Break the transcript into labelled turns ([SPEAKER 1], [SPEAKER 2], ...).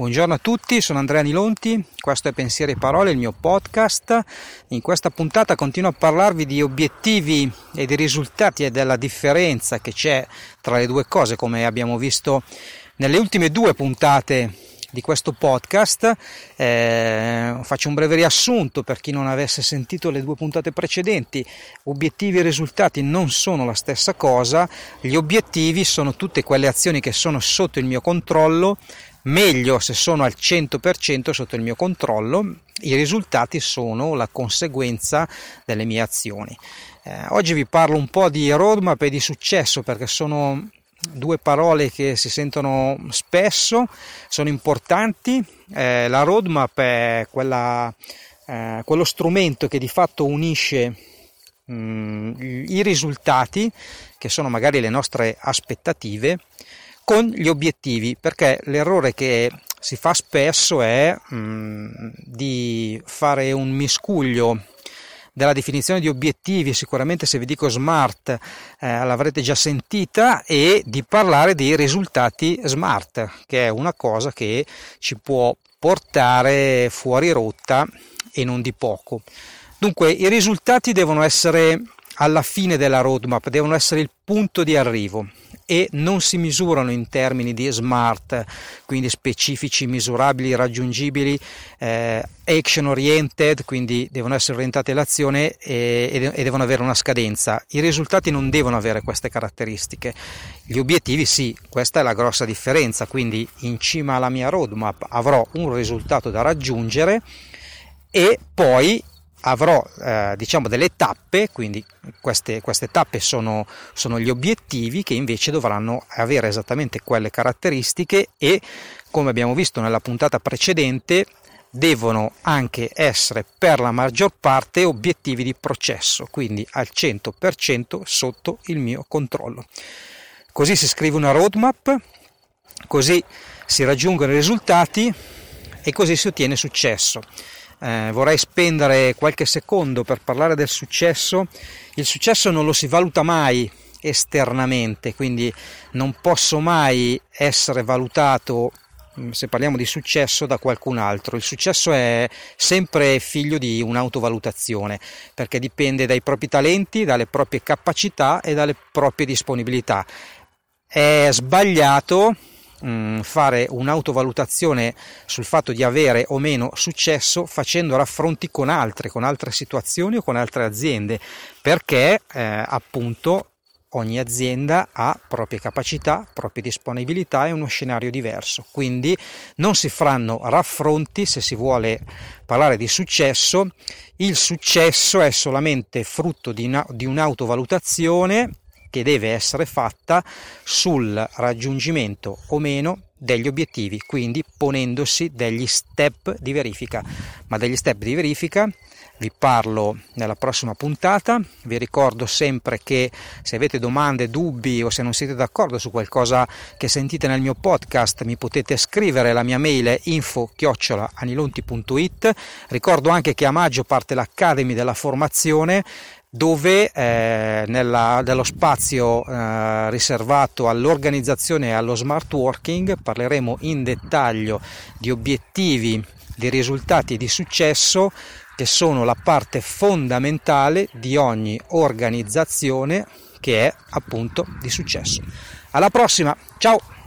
[SPEAKER 1] Buongiorno a tutti, sono Andrea Nilonti, questo è Pensieri e Parole, il mio podcast. In questa puntata continuo a parlarvi di obiettivi e di risultati e della differenza che c'è tra le due cose, come abbiamo visto nelle ultime due puntate di questo podcast. Eh, faccio un breve riassunto per chi non avesse sentito le due puntate precedenti. Obiettivi e risultati non sono la stessa cosa. Gli obiettivi sono tutte quelle azioni che sono sotto il mio controllo meglio se sono al 100% sotto il mio controllo, i risultati sono la conseguenza delle mie azioni. Eh, oggi vi parlo un po' di roadmap e di successo perché sono due parole che si sentono spesso, sono importanti. Eh, la roadmap è quella, eh, quello strumento che di fatto unisce mh, mm, i risultati, che sono magari le nostre aspettative, con gli obiettivi, perché l'errore che si fa spesso è mh, mm, di fare un miscuglio della definizione di obiettivi, sicuramente se vi dico smart eh, l'avrete già sentita, e di parlare dei risultati smart, che è una cosa che ci può portare fuori rotta e non di poco. Dunque i risultati devono essere alla fine della roadmap, devono essere il punto di arrivo e non si misurano in termini di smart, quindi specifici, misurabili, raggiungibili, eh, action oriented, quindi devono essere orientati all'azione e, e, devono avere una scadenza. I risultati non devono avere queste caratteristiche. Gli obiettivi sì, questa è la grossa differenza, quindi in cima alla mia roadmap avrò un risultato da raggiungere e poi avrò eh, diciamo delle tappe, quindi queste, queste tappe sono, sono, gli obiettivi che invece dovranno avere esattamente quelle caratteristiche e come abbiamo visto nella puntata precedente devono anche essere per la maggior parte obiettivi di processo, quindi al 100% sotto il mio controllo. Così si scrive una roadmap, così si raggiungono i risultati e così si ottiene successo. Eh, vorrei spendere qualche secondo per parlare del successo. Il successo non lo si valuta mai esternamente, quindi non posso mai essere valutato mm, se parliamo di successo da qualcun altro. Il successo è sempre figlio di un'autovalutazione perché dipende dai propri talenti, dalle proprie capacità e dalle proprie disponibilità. È sbagliato Mm, fare un'autovalutazione sul fatto di avere o meno successo facendo raffronti con altre, con altre situazioni o con altre aziende, perché eh, appunto ogni azienda ha proprie capacità, proprie disponibilità e uno scenario diverso. Quindi non si faranno raffronti se si vuole parlare di successo. Il successo è solamente frutto di, una, di un'autovalutazione che deve essere fatta sul raggiungimento o meno degli obiettivi, quindi ponendosi degli step di verifica. Ma degli step di verifica vi parlo nella prossima puntata. Vi ricordo sempre che se avete domande, dubbi o se non siete d'accordo su qualcosa che sentite nel mio podcast, mi potete scrivere. La mia mail è info-anilonti.it. Ricordo anche che a maggio parte l'Academy della formazione dove eh, nella, nello spazio eh, riservato all'organizzazione e allo smart working parleremo in dettaglio di obiettivi, di risultati e di successo che sono la parte fondamentale di ogni organizzazione che è appunto di successo. Alla prossima, ciao!